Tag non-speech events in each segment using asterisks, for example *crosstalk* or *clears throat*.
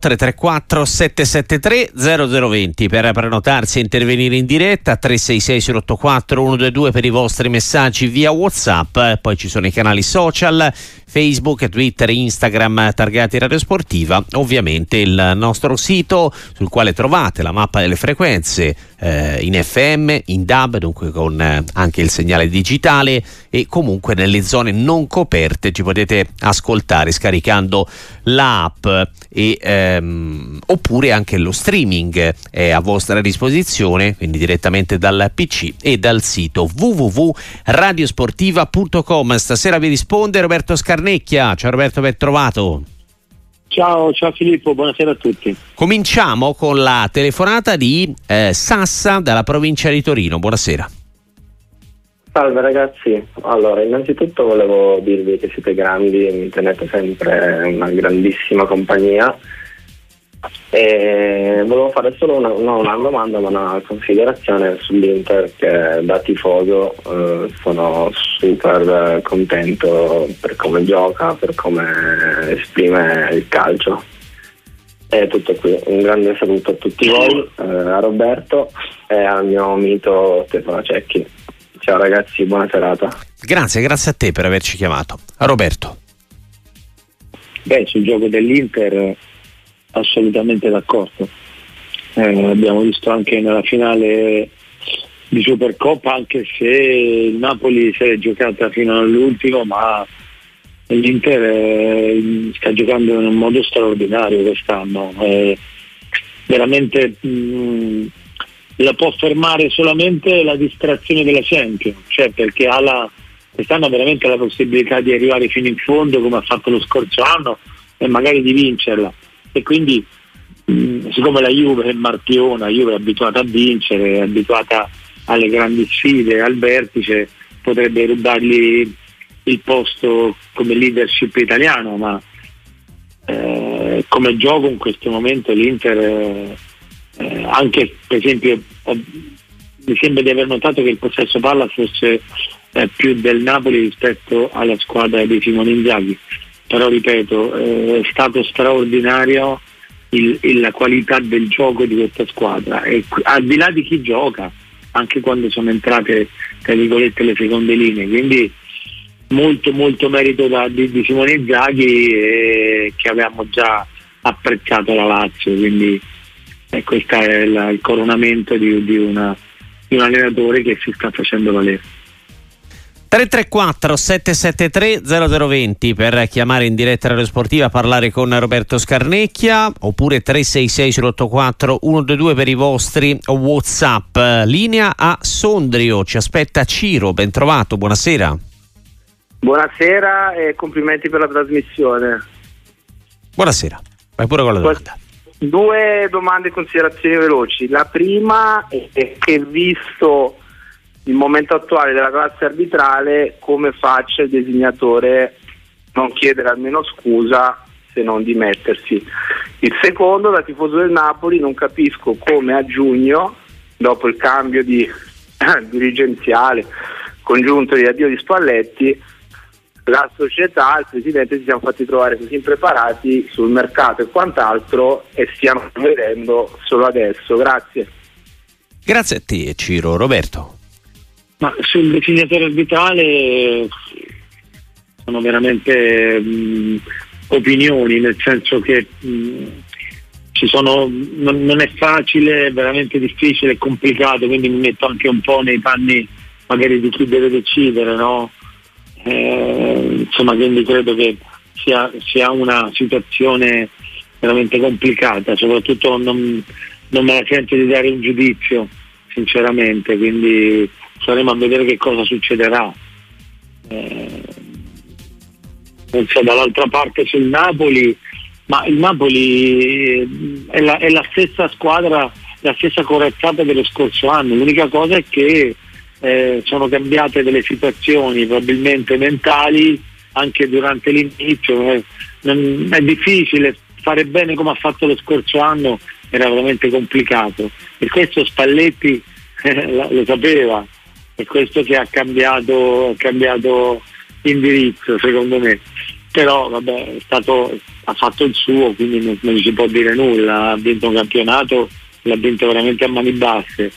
334 773 0020 per prenotarsi e intervenire in diretta 366 084 122 per i vostri messaggi via whatsapp. Poi ci sono i canali social Facebook, Twitter, Instagram targati Radio Sportiva. Ovviamente il nostro sito sul quale trovate la mappa delle frequenze eh, in FM, in DAB dunque con eh, anche il segnale digitale e comunque nelle zone non coperte ci potete ascoltare scaricando l'app e eh, ehm, oppure anche lo streaming è a vostra disposizione, quindi direttamente dal PC e dal sito www.radiosportiva.com. Stasera vi risponde Roberto Scarnecchia. Ciao Roberto, ben trovato. Ciao, ciao Filippo, buonasera a tutti. Cominciamo con la telefonata di eh, Sassa dalla provincia di Torino. Buonasera. Salve ragazzi, allora innanzitutto volevo dirvi che siete grandi, mi tenete sempre una grandissima compagnia e volevo fare solo una, no, una, domanda ma una considerazione sull'Inter che da tifoso eh, sono super contento per come gioca, per come esprime il calcio. È tutto qui, un grande saluto a tutti voi, eh, a Roberto e al mio mito Stefano Cecchi. Ciao ragazzi, buona serata. Grazie, grazie a te per averci chiamato. A Roberto. Beh, sul gioco dell'Inter assolutamente d'accordo. Eh, abbiamo visto anche nella finale di Supercoppa, anche se il Napoli si è giocata fino all'ultimo, ma l'Inter eh, sta giocando in un modo straordinario quest'anno. Eh, veramente mh, mm, la può fermare solamente la distrazione della Champions, cioè perché ha la, quest'anno ha veramente la possibilità di arrivare fino in fondo come ha fatto lo scorso anno e magari di vincerla e quindi mh, mm, siccome la Juve è martiona, la Juve è abituata a vincere, è abituata alle grandi sfide, al vertice, potrebbe rubargli il posto come leadership italiano, ma eh, come gioco in questo momento l'Inter, eh, anche per esempio ho, mi sembra di aver notato che il possesso palla fosse eh, più del Napoli rispetto alla squadra di Simone Inzaghi però ripeto eh, è stato straordinario il, il, la qualità del gioco di questa squadra. E al di là di chi gioca anche quando sono entrate le seconde linee. Quindi molto molto merito da, di, di, Simone Zaghi eh, che avevamo già apprezzato la Lazio. Quindi eh, questo è la, il coronamento di, di, una, di un allenatore che si sta facendo valere 334 773 0020 per chiamare in diretta Radio Sportiva a parlare con Roberto Scarnecchia oppure 366 084 122 per i vostri Whatsapp. Linea a Sondrio, ci aspetta Ciro, ben trovato, buonasera. Buonasera e complimenti per la trasmissione. Buonasera, vai pure con la domanda. Due domande e considerazioni veloci. La prima è che visto il momento attuale della classe arbitrale come faccia il designatore non chiedere almeno scusa se non dimettersi. Il secondo, da tifoso del Napoli, non capisco come a giugno, dopo il cambio di, *clears throat* dirigenziale congiunto di addio di Spalletti, la società, il presidente si siano fatti trovare così impreparati sul mercato e quant'altro e stiano vedendo solo adesso. Grazie. Grazie a te Ciro. Roberto. Ma sul designatore arbitrale sono veramente mh, opinioni, nel senso che mh, sono, non, non, è facile, è veramente difficile, è complicato, quindi mi metto anche un po' nei panni magari di chi deve decidere, no? eh, insomma, quindi credo che sia, sia, una situazione veramente complicata, soprattutto non, non me la sento di dare un giudizio, sinceramente, quindi staremo a vedere che cosa succederà. Eh, so, dall'altra parte sul Napoli, ma il Napoli eh, è la, è la stessa squadra, la stessa corazzata dello scorso anno, l'unica cosa è che eh, sono cambiate delle situazioni probabilmente mentali anche durante l'inizio, eh, non, è difficile fare bene come ha fatto lo scorso anno, era veramente complicato. E questo Spalletti *laughs* eh, lo sapeva, è questo che ha cambiato, cambiato indirizzo secondo me. però vabbè, stato, ha fatto il suo, quindi non, non si può dire nulla, ha vinto un campionato, l'ha vinto veramente a mani basse.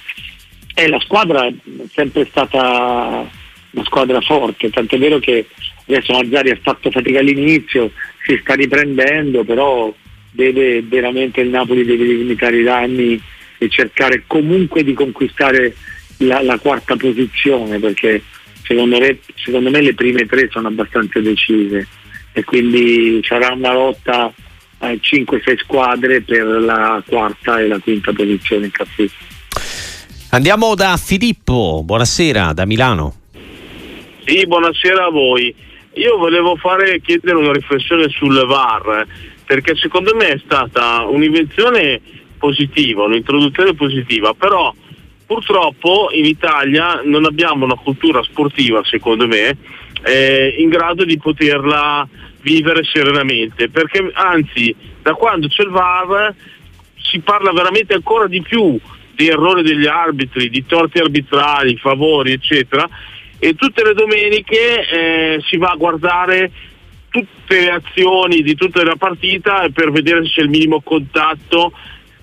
E la squadra è sempre stata una squadra forte, tant'è vero che adesso Mazzari ha fatto fatica all'inizio, si sta riprendendo, però deve veramente il Napoli deve limitare i danni e cercare comunque di conquistare la, la quarta posizione perché secondo me, secondo me le prime tre sono abbastanza decise e quindi sarà una lotta a 5-6 squadre per la quarta e la quinta posizione in classifica. Andiamo da Filippo, buonasera da Milano. Sì, buonasera a voi. Io volevo fare, chiedere una riflessione sul VAR, perché secondo me è stata un'invenzione positiva, un'introduzione positiva, però purtroppo in Italia non abbiamo una cultura sportiva, secondo me, eh, in grado di poterla vivere serenamente, perché anzi da quando c'è il VAR si parla veramente ancora di più di errori degli arbitri, di torti arbitrali, favori, eccetera, e tutte le domeniche eh, si va a guardare tutte le azioni di tutta la partita per vedere se c'è il minimo contatto,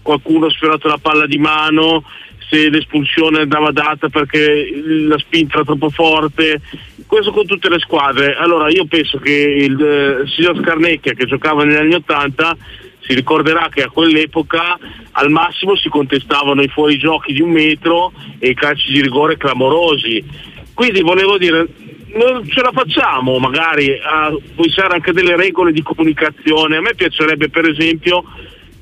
qualcuno ha sfiorato la palla di mano, se l'espulsione andava data perché la spinta era troppo forte, questo con tutte le squadre. Allora io penso che il eh, signor Scarnecchia che giocava negli anni 80 si ricorderà che a quell'epoca al massimo si contestavano i fuorigiochi di un metro e i calci di rigore clamorosi. Quindi volevo dire, non ce la facciamo magari a pensare anche delle regole di comunicazione. A me piacerebbe per esempio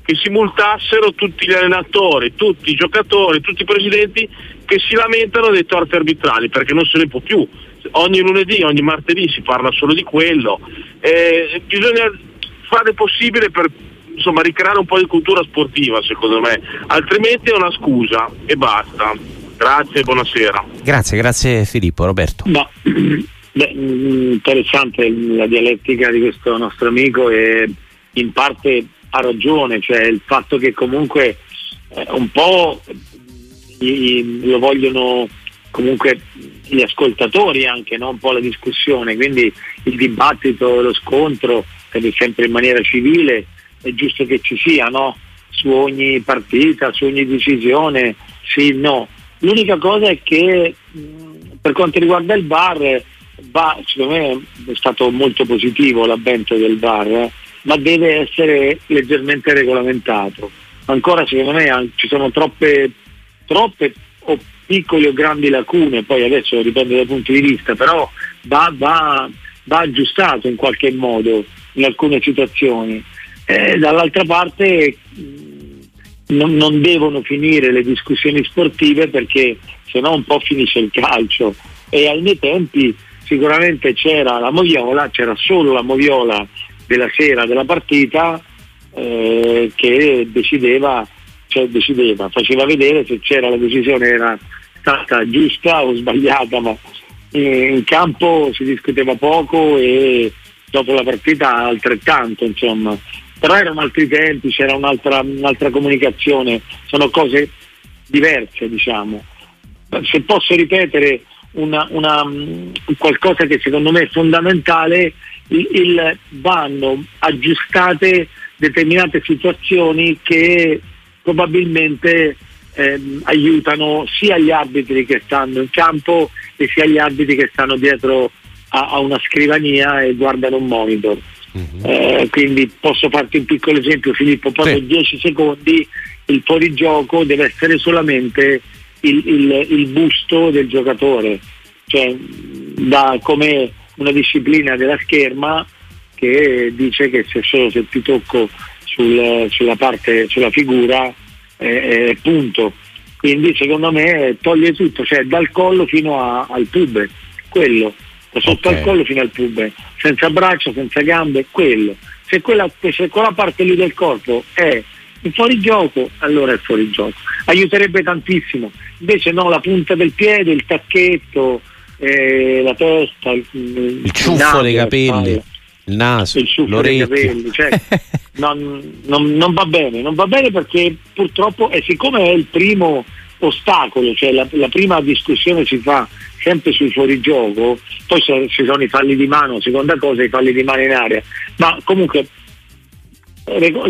che si multassero tutti gli allenatori, tutti i giocatori, tutti i presidenti che si lamentano dei torti arbitrali perché non se ne può più. Ogni lunedì, ogni martedì si parla solo di quello. Eh, bisogna fare il possibile per insomma, ricreare un po' di cultura sportiva secondo me, altrimenti è una scusa e basta. Grazie, buonasera. Grazie, grazie Filippo. Roberto. No. *clears throat* Beh, interessante la dialettica di questo nostro amico e in parte ha ragione, cioè il fatto che comunque eh, un po' lo vogliono comunque gli ascoltatori anche, no? un po' la discussione, quindi il dibattito, lo scontro, sempre in maniera civile, è giusto che ci sia, no? su ogni partita, su ogni decisione, sì, no. L'unica cosa è che per quanto riguarda il VAR, va, secondo me è stato molto positivo l'avvento del VAR. Eh? Ma deve essere leggermente regolamentato. Ancora secondo me ci sono troppe, troppe o piccole o grandi lacune, poi adesso dipende dai punti di vista, però va, va, va aggiustato in qualche modo in alcune situazioni. Eh, dall'altra parte non, non, devono finire le discussioni sportive perché se no un po' finisce il calcio e ai miei tempi sicuramente c'era la moviola, c'era solo la moviola della sera della partita eh, che decideva, cioè decideva, faceva vedere se c'era la decisione era stata giusta o sbagliata, ma in campo si discuteva poco e dopo la partita altrettanto, insomma. Però erano altri tempi, c'era un'altra, un'altra comunicazione, sono cose diverse, diciamo. Se posso ripetere una, una, qualcosa che secondo me è fondamentale il, vanno aggiustate determinate situazioni che probabilmente ehm, aiutano sia gli arbitri che stanno in campo e sia gli arbitri che stanno dietro a, a una scrivania e guardano un monitor. Mm-hmm. Eh, quindi posso farti un piccolo esempio Filippo, proprio sì. 10 secondi il fuorigioco deve essere solamente il, il, il busto del giocatore, cioè da come una disciplina della scherma che dice che se solo se ti tocco sul, sulla parte, sulla figura eh, eh, punto. Quindi secondo me toglie tutto, cioè dal collo fino a, al pube, quello, da sotto okay. al collo fino al pube, senza braccia, senza gambe, quello. Se quella, se quella parte lì del corpo è in fuorigioco, allora è fuorigioco. Aiuterebbe tantissimo. Invece no, la punta del piede, il tacchetto, eh, la testa, il, il, il ciuffo naso, dei capelli, il naso, il ciuffo dei capelli, cioè, *laughs* non, non, non, va bene, non va bene perché purtroppo, e siccome è il primo ostacolo, cioè la, la prima discussione si fa sempre sui fuorigioco, poi ci sono i falli di mano, seconda cosa i falli di mano in aria, ma comunque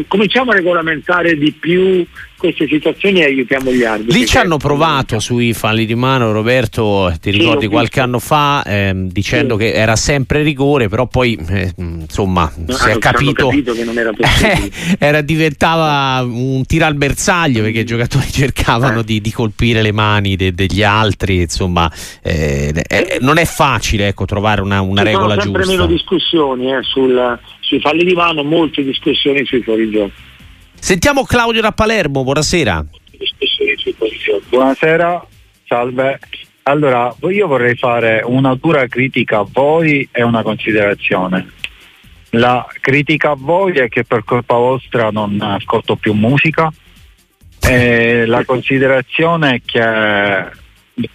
cominciamo a regolamentare di più queste situazioni e aiutiamo gli arbitri. Lì ci hanno provato sui falli di mano, Roberto, ti ricordi sì, qualche anno fa, ehm, dicendo sì. che era sempre rigore, però poi eh, insomma no, si è capito, capito, che non era *laughs* possibile. era, diventava un tiro al bersaglio perché i giocatori *laughs* cercavano eh. di, di, colpire le mani de, degli altri, insomma eh, eh, non è facile ecco, trovare una, una regola giusta. Ci sono sempre meno discussioni eh, sul, sui falli di mano, molte discussioni sui fuorigioco. Sentiamo Claudio da Palermo, buonasera. Buonasera, salve. Allora, io vorrei fare una dura critica a voi e una considerazione. La critica a voi è che per colpa vostra non ascolto più musica e la considerazione è che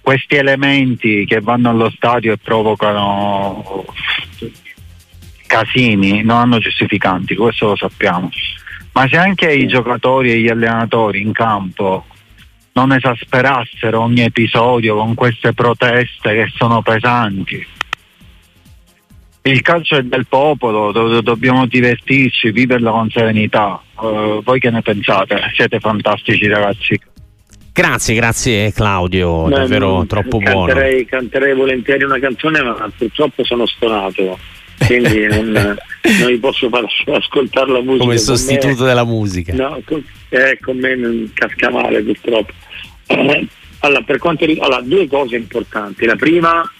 questi elementi che vanno allo stadio e provocano casini non hanno giustificanti, questo lo sappiamo ma se anche i giocatori e gli allenatori in campo non esasperassero ogni episodio con queste proteste che sono pesanti. Il calcio è del popolo, do- dobbiamo divertirci, viverlo con serenità. Uh, voi che ne pensate? Siete fantastici ragazzi. Grazie, grazie Claudio, Beh, davvero troppo canterei, buono. Canterei volentieri una canzone, ma purtroppo sono stonato quindi non, non vi posso far *laughs* ascoltare la musica. Come sostituto della musica. No, con, eh, con me non casca male purtroppo. Eh, allora, per quanto riguarda allora, due cose importanti. La prima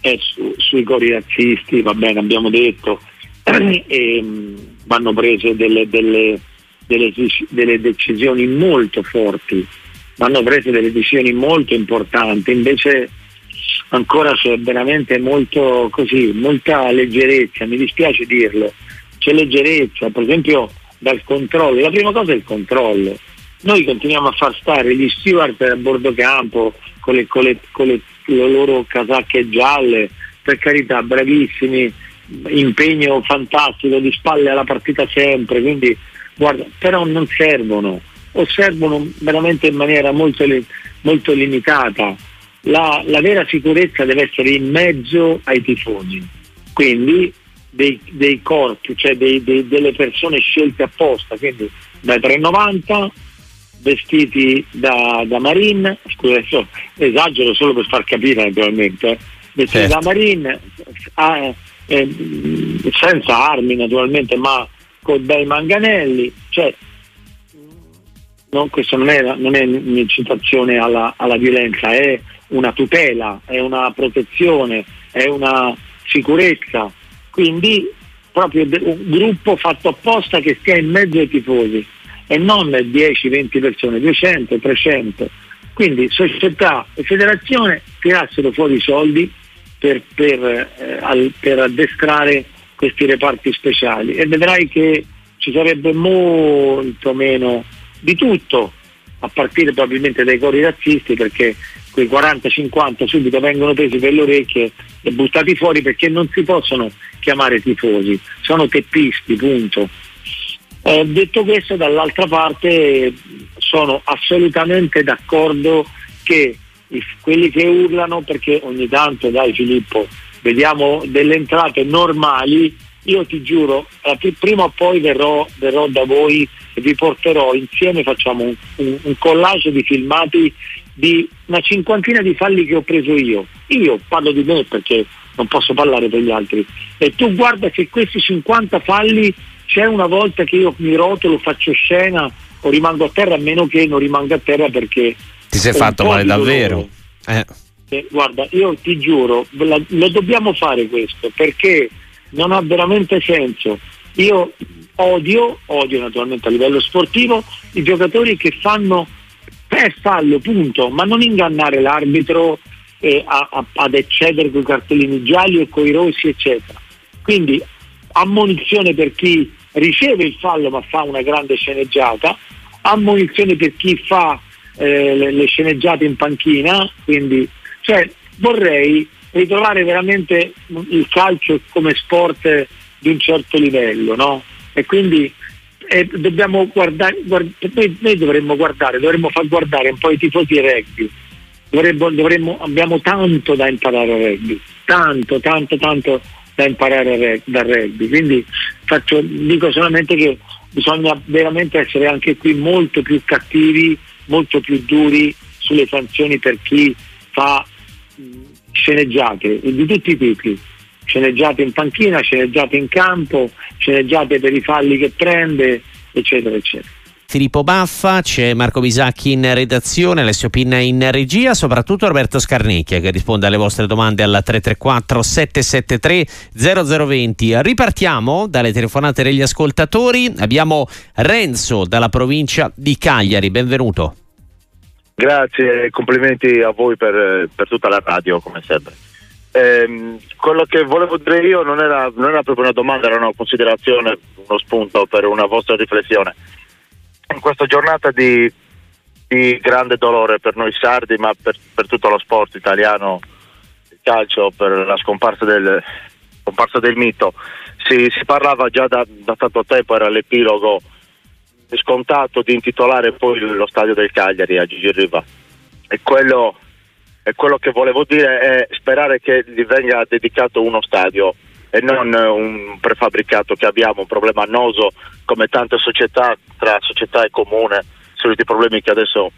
è su, sui cori razzisti, va bene, abbiamo detto, *clears throat* e, mh, vanno prese delle, delle, delle, delle decisioni molto forti, vanno prese delle decisioni molto importanti, invece ancora c'è veramente molto così, molta leggerezza, mi dispiace dirlo, c'è leggerezza, per esempio dal controllo, la prima cosa è il controllo. Noi continuiamo a far stare gli steward a bordo campo con le, con le, con le, le loro casacche gialle, per carità, bravissimi, impegno fantastico, di spalle alla partita sempre, quindi guarda, però non servono, o servono veramente in maniera molto, molto limitata la, la vera sicurezza deve essere in mezzo ai tifosi, quindi dei, dei corpi, cioè dei, dei, delle persone scelte apposta, quindi dai 3,90 vestiti da, da Marine, scusa adesso esagero solo per far capire naturalmente, vestiti certo. da Marine, ah, eh, senza armi naturalmente, ma con bei manganelli, cioè non, questo non è, non è un'incitazione alla, alla violenza, è una tutela, è una protezione, è una sicurezza. Quindi proprio un gruppo fatto apposta che stia in mezzo ai tifosi e non 10-20 persone, 200, 300. Quindi società e federazione tirassero fuori i soldi per, per, eh, al, per addestrare questi reparti speciali e vedrai che ci sarebbe molto meno di tutto, a partire probabilmente dai cori razzisti perché quei 40-50 subito vengono presi per le orecchie e buttati fuori perché non si possono chiamare tifosi, sono teppisti, punto. Eh, detto questo, dall'altra parte sono assolutamente d'accordo che quelli che urlano, perché ogni tanto, dai Filippo, vediamo delle entrate normali, io ti giuro, prima o poi verrò, verrò da voi e vi porterò insieme, facciamo un, un, un collage di filmati di una cinquantina di falli che ho preso io. Io parlo di me perché non posso parlare per gli altri. E tu guarda che questi 50 falli c'è una volta che io mi rotolo, faccio scena o rimango a terra, a meno che non rimango a terra perché... Ti sei fatto male davvero? Eh. Eh, guarda, io ti giuro, lo dobbiamo fare questo perché non ha veramente senso. Io odio, odio naturalmente a livello sportivo, i giocatori che fanno per fallo, punto, ma non ingannare l'arbitro eh, a, a, ad eccedere con i cartellini gialli o con i rossi, eccetera. Quindi ammonizione per chi riceve il fallo ma fa una grande sceneggiata, ammonizione per chi fa eh, le, le, sceneggiate in panchina, quindi cioè, vorrei ritrovare veramente il calcio come sport di un certo livello, no? e quindi eh, dobbiamo guardare, guard- noi, noi, dovremmo guardare, dovremmo far guardare un po' i tifosi rugby dovremmo, dovremmo, abbiamo tanto da imparare al rugby, tanto, tanto, tanto da imparare dal rugby. Quindi faccio, dico solamente che bisogna veramente essere anche qui molto più cattivi, molto più duri sulle sanzioni per chi fa sceneggiate di tutti i tipi, sceneggiate in panchina, sceneggiate in campo, sceneggiate per i falli che prende, eccetera, eccetera. Filippo Baffa, c'è Marco Bisacchi in redazione, Alessio Pinna in regia, soprattutto Roberto Scarnecchia che risponde alle vostre domande al 334 773 0020. Ripartiamo dalle telefonate degli ascoltatori. Abbiamo Renzo dalla provincia di Cagliari, benvenuto. Grazie e complimenti a voi per, per, tutta la radio, come sempre. Eh, quello che volevo dire io non era, non era proprio una domanda, era una considerazione, uno spunto per una vostra riflessione in questa giornata di, di, grande dolore per noi sardi, ma per, per, tutto lo sport italiano, il calcio, per la scomparsa del, scomparsa del mito, si, si, parlava già da, da tanto tempo, era l'epilogo scontato di intitolare poi lo stadio del Cagliari a Gigi Riva. E quello, e quello che volevo dire è sperare che gli venga dedicato uno stadio e non un prefabbricato che abbiamo, un problema annoso come tante società, tra società e comune, soliti problemi che adesso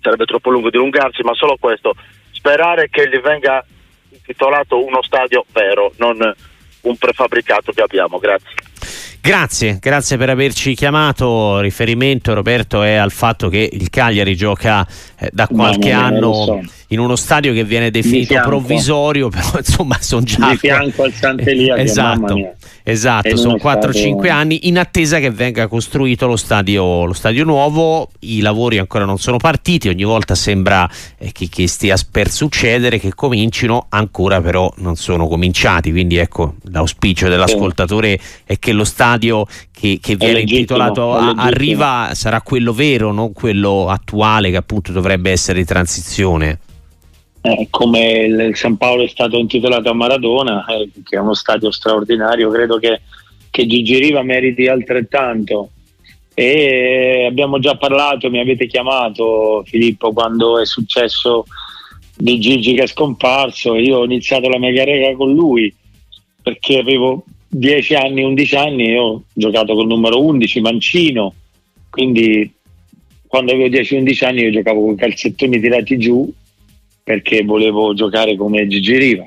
sarebbe troppo lungo dilungarsi, ma solo questo, sperare che gli venga intitolato uno stadio vero, non un prefabbricato che abbiamo. Grazie. Grazie, grazie per averci chiamato. Riferimento Roberto è al fatto che il Cagliari gioca eh, da qualche anno so. in uno stadio che viene definito provvisorio, *laughs* però insomma sono già di fianco al Sant'Elia. esatto. Esatto, sono 4-5 anni in attesa che venga costruito lo stadio, lo stadio, nuovo, i lavori ancora non sono partiti, ogni volta sembra eh, che, che, stia per succedere, che comincino, ancora però non sono cominciati, quindi ecco l'auspicio dell'ascoltatore è che lo stadio che, che viene intitolato a, a Riva sarà quello vero, non quello attuale che appunto dovrebbe essere di transizione eh, come il San Paolo è stato intitolato a Maradona, eh, che è uno stadio straordinario, credo che, che Gigi Riva meriti altrettanto. E abbiamo già parlato, mi avete chiamato Filippo quando è successo di Gigi che è scomparso. Io ho iniziato la mia carriera con lui perché avevo 10 anni, 11 anni e ho giocato col numero 11, Mancino. Quindi quando avevo 10-11 anni io giocavo con calzettoni tirati giù perché volevo giocare come Gigi Riva.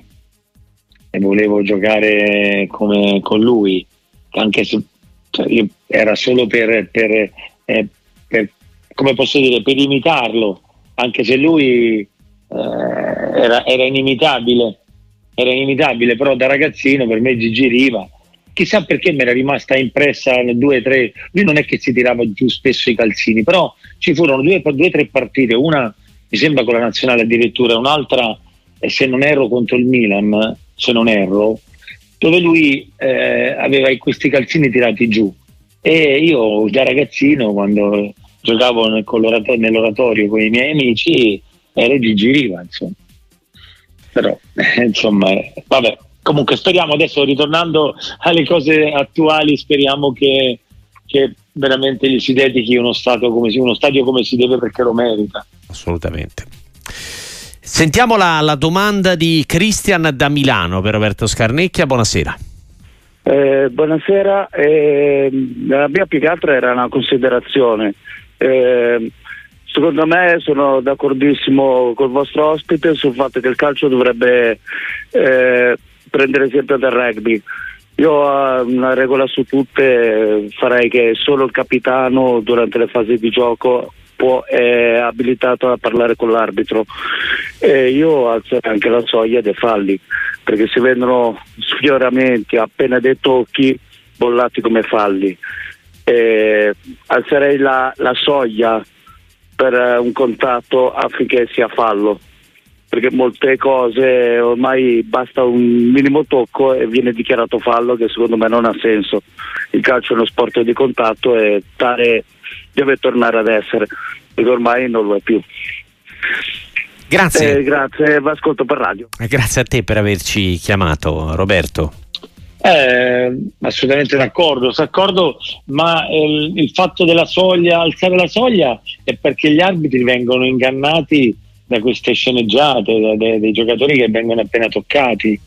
E volevo giocare come con lui, anche se cioè, era solo per, per, eh, per, come posso dire, per imitarlo, anche se lui eh, era, era, inimitabile, era inimitabile, però da ragazzino per me Gigi Riva, chissà perché mi era rimasta impressa nel 2-3, lui non è che si tirava giù spesso i calzini, però ci furono due o tre partite, una mi sembra con la nazionale addirittura un'altra, e se non erro contro il Milan, se non erro, dove lui eh, aveva questi calzini tirati giù. E io da ragazzino, quando giocavo nel nell'oratorio con i miei amici, ero Gigi Riva, insomma. Però, *laughs* insomma, vabbè. Comunque speriamo adesso, ritornando alle cose attuali, speriamo che, che veramente gli si dedichi uno, come, uno stadio come si deve perché lo merita assolutamente. Sentiamo la, la, domanda di Cristian da Milano per Roberto Scarnecchia, buonasera. Eh, buonasera, eh, la mia più che altro era una considerazione. Eh, secondo me sono d'accordissimo col vostro ospite sul fatto che il calcio dovrebbe eh, prendere esempio dal rugby. Io ho una regola su tutte, farei che solo il capitano durante le fasi di gioco può, è abilitato a parlare con l'arbitro. E io alzerei anche la soglia dei falli, perché si vedono sfioramenti appena dei tocchi bollati come falli. E alzerei la, la soglia per un contatto affinché sia fallo perché molte cose ormai basta un minimo tocco e viene dichiarato fallo che secondo me non ha senso. Il calcio è uno sport di contatto e tale deve tornare ad essere, perché ormai non lo è più. Grazie. Eh, grazie, vi ascolto per radio. Eh, grazie a te per averci chiamato, Roberto. Eh, assolutamente d'accordo, d'accordo ma il, il, fatto della soglia, alzare la soglia è perché gli arbitri vengono ingannati da queste sceneggiate, da, da, dei giocatori che vengono appena toccati.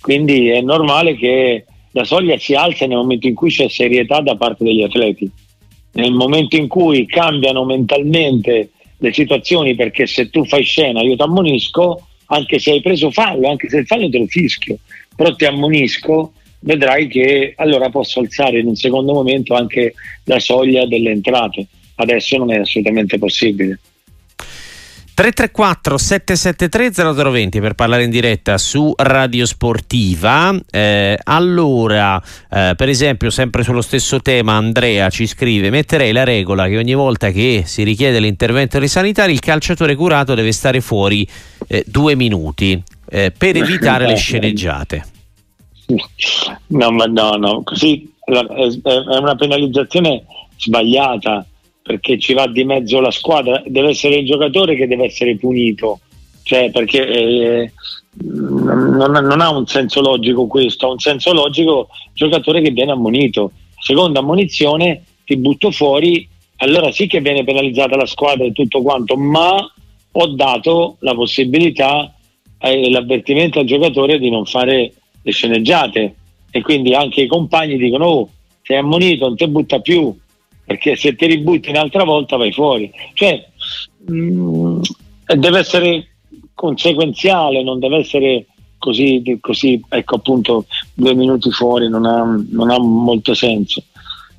Quindi è normale che la soglia si alza nel momento in cui c'è serietà da parte degli atleti. Nel momento in cui cambiano mentalmente le situazioni, perché se tu fai scena io ti ammonisco, anche se hai preso fallo, anche se il fallo te lo fischio, però ti ammonisco, vedrai che allora posso alzare in un secondo momento anche la soglia delle entrate. Adesso non è assolutamente possibile. 334 773 0020 per parlare in diretta su Radio Sportiva. Eh, allora, eh, per esempio, sempre sullo stesso tema, Andrea ci scrive: metterei la regola che ogni volta che si richiede l'intervento dei sanitari, il calciatore curato deve stare fuori eh, due minuti eh, per evitare le sceneggiate. No, ma no, no, così è una penalizzazione sbagliata perché ci va di mezzo la squadra, deve essere il giocatore che deve essere punito, cioè perché eh, non, non, ha un senso logico questo, ha un senso logico il giocatore che viene ammonito. Seconda ammonizione ti butto fuori, allora sì che viene penalizzata la squadra e tutto quanto, ma ho dato la possibilità e l'avvertimento al giocatore di non fare le sceneggiate e quindi anche i compagni dicono oh sei ammonito, non ti butta più perché se ti ributti un'altra volta vai fuori. Cioè, mh, mm, deve essere conseguenziale, non deve essere così, così ecco appunto due minuti fuori non ha, non ha molto senso.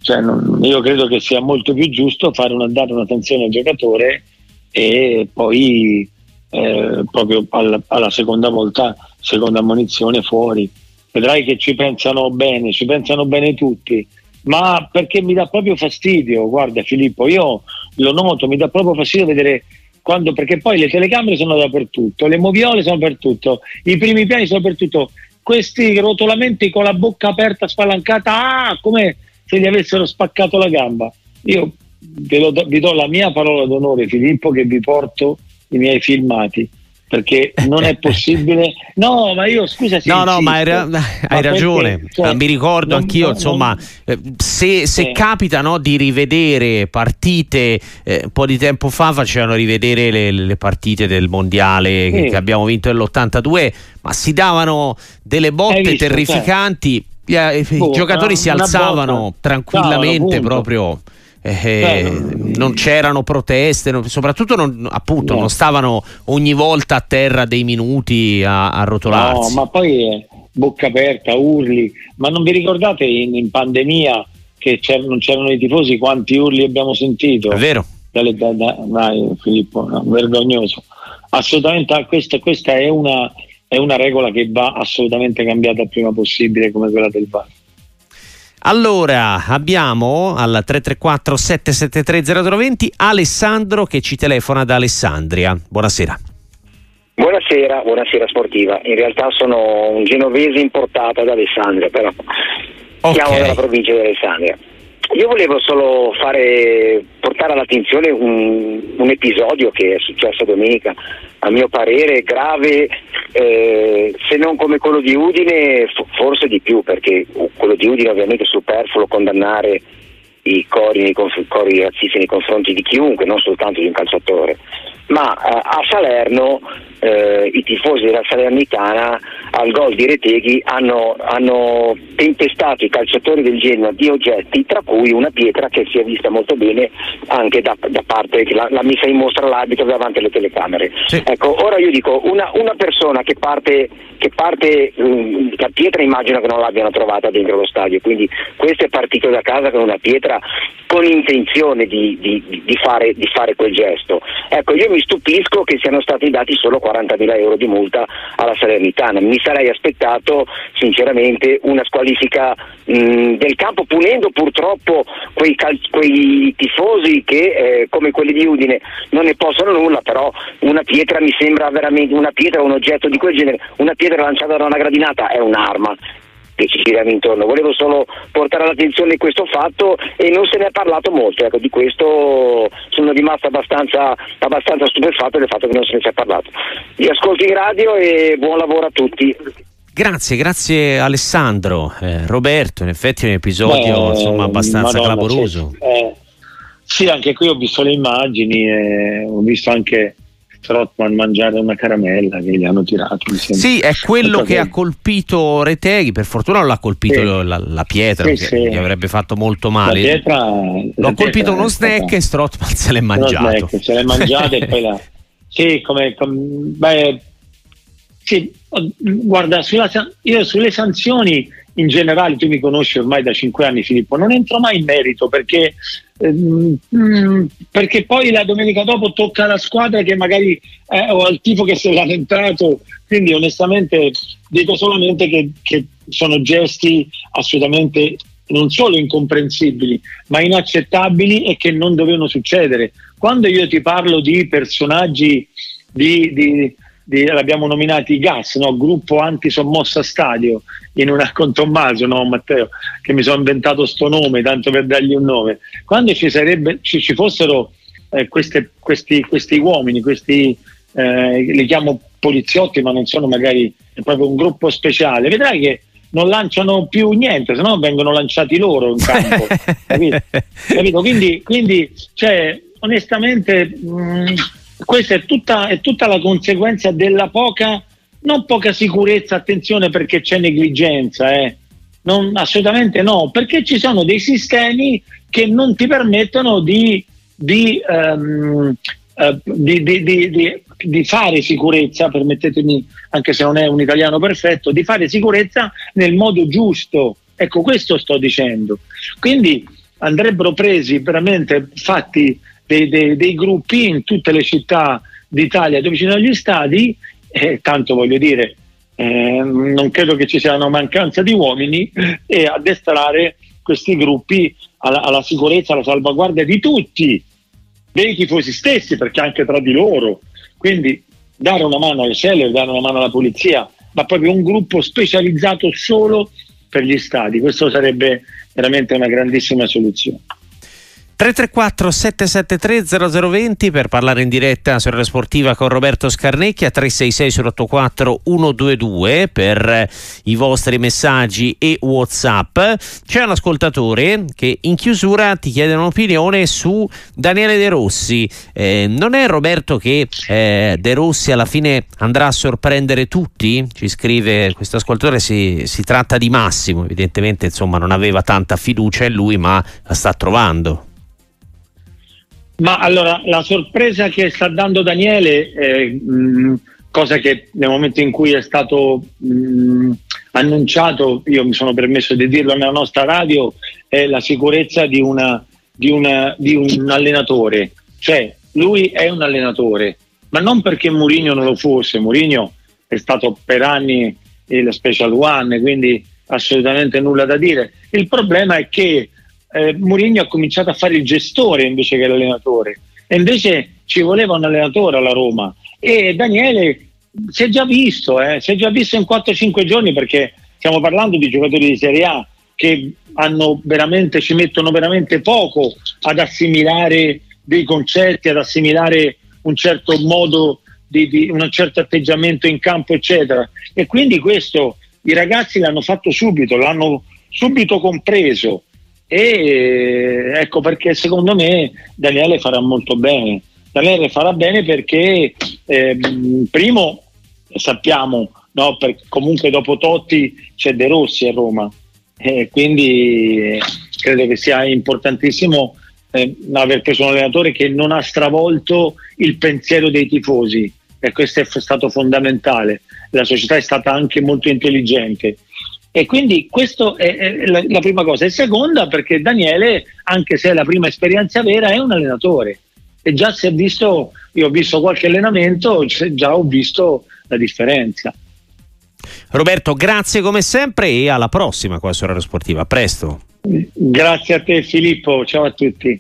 Cioè, non, io credo che sia molto più giusto fare una, dare un'attenzione al giocatore e poi eh, proprio alla, alla seconda volta, seconda ammonizione fuori. Vedrai che ci pensano bene, ci pensano bene tutti ma perché mi dà proprio fastidio, guarda Filippo, io lo noto, mi dà proprio fastidio vedere quando, perché poi le telecamere sono dappertutto, le moviole sono dappertutto, i primi piani sono dappertutto, questi rotolamenti con la bocca aperta, spalancata, ah, come se gli avessero spaccato la gamba. Io vi, do, vi do la mia parola d'onore, Filippo, che vi porto i miei filmati perché non è possibile. No, ma io scusa. No, no, ma *laughs* hai, ra- hai ragione. Perché, cioè, mi ricordo non, anch'io, non, insomma, non, eh, se, se eh. capita no, di rivedere partite, eh, un po' di tempo fa facevano rivedere le, le partite del mondiale che, che, abbiamo vinto nell'82, ma si davano delle botte visto, terrificanti. Cioè, I, oh, giocatori una, si alzavano tranquillamente no, proprio eh, non c'erano proteste, non, soprattutto non, appunto, no. non stavano ogni volta a terra dei minuti a, a rotolarsi. No, ma poi eh, bocca aperta, urli, ma non vi ricordate in, in pandemia che c'erano, non c'erano i tifosi quanti urli abbiamo sentito? È vero. Dalle, da, da, dai, Filippo, no, vergognoso. Assolutamente, ah, questa, questa è, una, è una regola che va assolutamente cambiata il prima possibile come quella del VAR. Allora, abbiamo al 334 773 0020 Alessandro che ci telefona da Alessandria. Buonasera. Buonasera, buonasera sportiva. In realtà sono un genovese importato ad Alessandria, però okay. siamo dalla provincia di Alessandria. Io volevo solo fare, portare all'attenzione un, un, episodio che è successo domenica, a mio parere grave, eh, se non come quello di Udine, forse di più, perché quello di Udine ovviamente è superfluo condannare i cori, conf- cori razzisti nei confronti di chiunque, non soltanto di un calciatore ma eh, a Salerno eh, i tifosi della Salernitana al gol di Reteghi hanno, hanno, tempestato i calciatori del Genoa di oggetti, tra cui una pietra che si è vista molto bene anche da, da parte l'ha, l'ha, messa in mostra l'arbitro davanti alle telecamere. Sì. Ecco, ora io dico, una, una persona che parte, che parte um, la pietra immagino che non l'abbiano trovata dentro lo stadio, quindi questo è partito da casa con una pietra con intenzione di, di, di, fare, di fare quel gesto. Ecco, io mi stupisco che siano stati dati solo 40.000 euro di multa alla Salernitana. Mi sarei aspettato sinceramente una squalifica mh, del campo punendo purtroppo quei, cal- quei tifosi che eh, come quelli di Udine non ne possono nulla, però una pietra mi sembra veramente una pietra, un oggetto di quel genere, una pietra lanciata da una gradinata è un'arma che ci giriamo intorno. Volevo solo portare all'attenzione questo fatto e non se ne è parlato molto, ecco, di questo sono rimasto abbastanza, abbastanza stupefatto del fatto che non se ne sia parlato. Vi ascolto in radio e buon lavoro a tutti. Grazie, grazie Alessandro. Eh, Roberto, in effetti è un episodio Beh, insomma, abbastanza Madonna, clamoroso. Eh, sì, anche qui ho visto le immagini e ho visto anche Strottman mangiare una caramella che gli hanno tirato. Sì, è quello che ha colpito Reteghi, per fortuna non l'ha colpito sì. la, la, pietra, sì, che gli avrebbe fatto molto male. La pietra, L'ho colpito uno snack stata... e Strottman se l'è mangiato. Snack, se l'è mangiato e poi la... *laughs* Sì, come, come beh, sì, guarda, sulla, io sulle sanzioni in generale, tu mi conosci ormai da cinque anni Filippo, non entro mai in merito perché, ehm, mm, perché poi la domenica dopo tocca alla squadra che magari eh, o al tifo che se l'hanno entrato, quindi onestamente dico solamente che, che sono gesti assolutamente non solo incomprensibili, ma inaccettabili e che non dovevano succedere. Quando io ti parlo di personaggi di, di di, l'abbiamo nominato i gas, no? gruppo anti-sommossa stadio, in una con Tommaso, no Matteo, che mi sono inventato sto nome, tanto per dargli un nome. Quando ci, sarebbe, ci, ci fossero eh, queste, questi, questi, uomini, questi, eh, li chiamo poliziotti, ma non sono magari è proprio un gruppo speciale, vedrai che non lanciano più niente, se no vengono lanciati loro in campo. *laughs* capito? capito? Quindi, quindi cioè, onestamente... Mh, questa è tutta, è tutta la conseguenza della poca, non poca sicurezza, attenzione perché c'è negligenza, eh. non, assolutamente no, perché ci sono dei sistemi che non ti permettono di, di, um, uh, di, di fare sicurezza, permettetemi, anche se non è un italiano perfetto, di fare sicurezza nel modo giusto. Ecco, questo sto dicendo. Quindi andrebbero presi veramente fatti dei, dei, dei gruppi in tutte le città d'Italia dove ci sono gli stadi, eh, tanto voglio dire, eh, non credo che ci sia una mancanza di uomini, e addestrare questi gruppi alla, alla sicurezza, alla salvaguardia di tutti, dei tifosi stessi, perché anche tra di loro. Quindi dare una mano alle celle, dare una mano alla polizia, ma proprio un gruppo specializzato solo per gli stadi. Questo sarebbe veramente una grandissima soluzione. 334 773 0020 per parlare in diretta su Radio Sportiva con Roberto Scarnecchia 366 084 122 per i vostri messaggi e Whatsapp. C'è un ascoltatore che in chiusura ti chiede un'opinione su Daniele De Rossi. Eh, non è Roberto che eh, De Rossi alla fine andrà a sorprendere tutti? ci scrive questo ascoltatore si, si tratta di Massimo evidentemente insomma non aveva tanta fiducia in lui ma la sta trovando ma allora la sorpresa che sta dando Daniele, eh, mh, cosa che nel momento in cui è stato mh, annunciato, io mi sono permesso di dirlo nella nostra radio, è la sicurezza di, una, di, una, di un allenatore. Cioè, lui è un allenatore, ma non perché Mourinho non lo fosse. Mourinho è stato per anni il Special One, quindi assolutamente nulla da dire. Il problema è che eh, Mourinho ha cominciato a fare il gestore invece che l'allenatore. E invece ci voleva un allenatore alla Roma. E Daniele si è già visto, eh, si è già visto in 4-5 giorni perché stiamo parlando di giocatori di Serie A che ci mettono veramente poco ad assimilare dei concetti, ad assimilare un certo modo di, di, un certo atteggiamento in campo, eccetera. E quindi questo i ragazzi l'hanno fatto subito, l'hanno subito compreso e ecco perché secondo me Daniele farà molto bene. Daniele farà bene perché eh, primo sappiamo, no, per, comunque dopo Totti c'è De Rossi a Roma, eh, quindi credo che sia importantissimo eh, aver preso un allenatore che non ha stravolto il pensiero dei tifosi e questo è stato fondamentale. La società è stata anche molto intelligente e quindi questa è, la, la, prima cosa. E seconda, perché Daniele, anche se è la prima esperienza vera, è un allenatore. E già si è visto, io ho visto qualche allenamento, già ho visto la differenza. Roberto, grazie come sempre e alla prossima qua su Radio Sportiva. A presto. Grazie a te Filippo, ciao a tutti.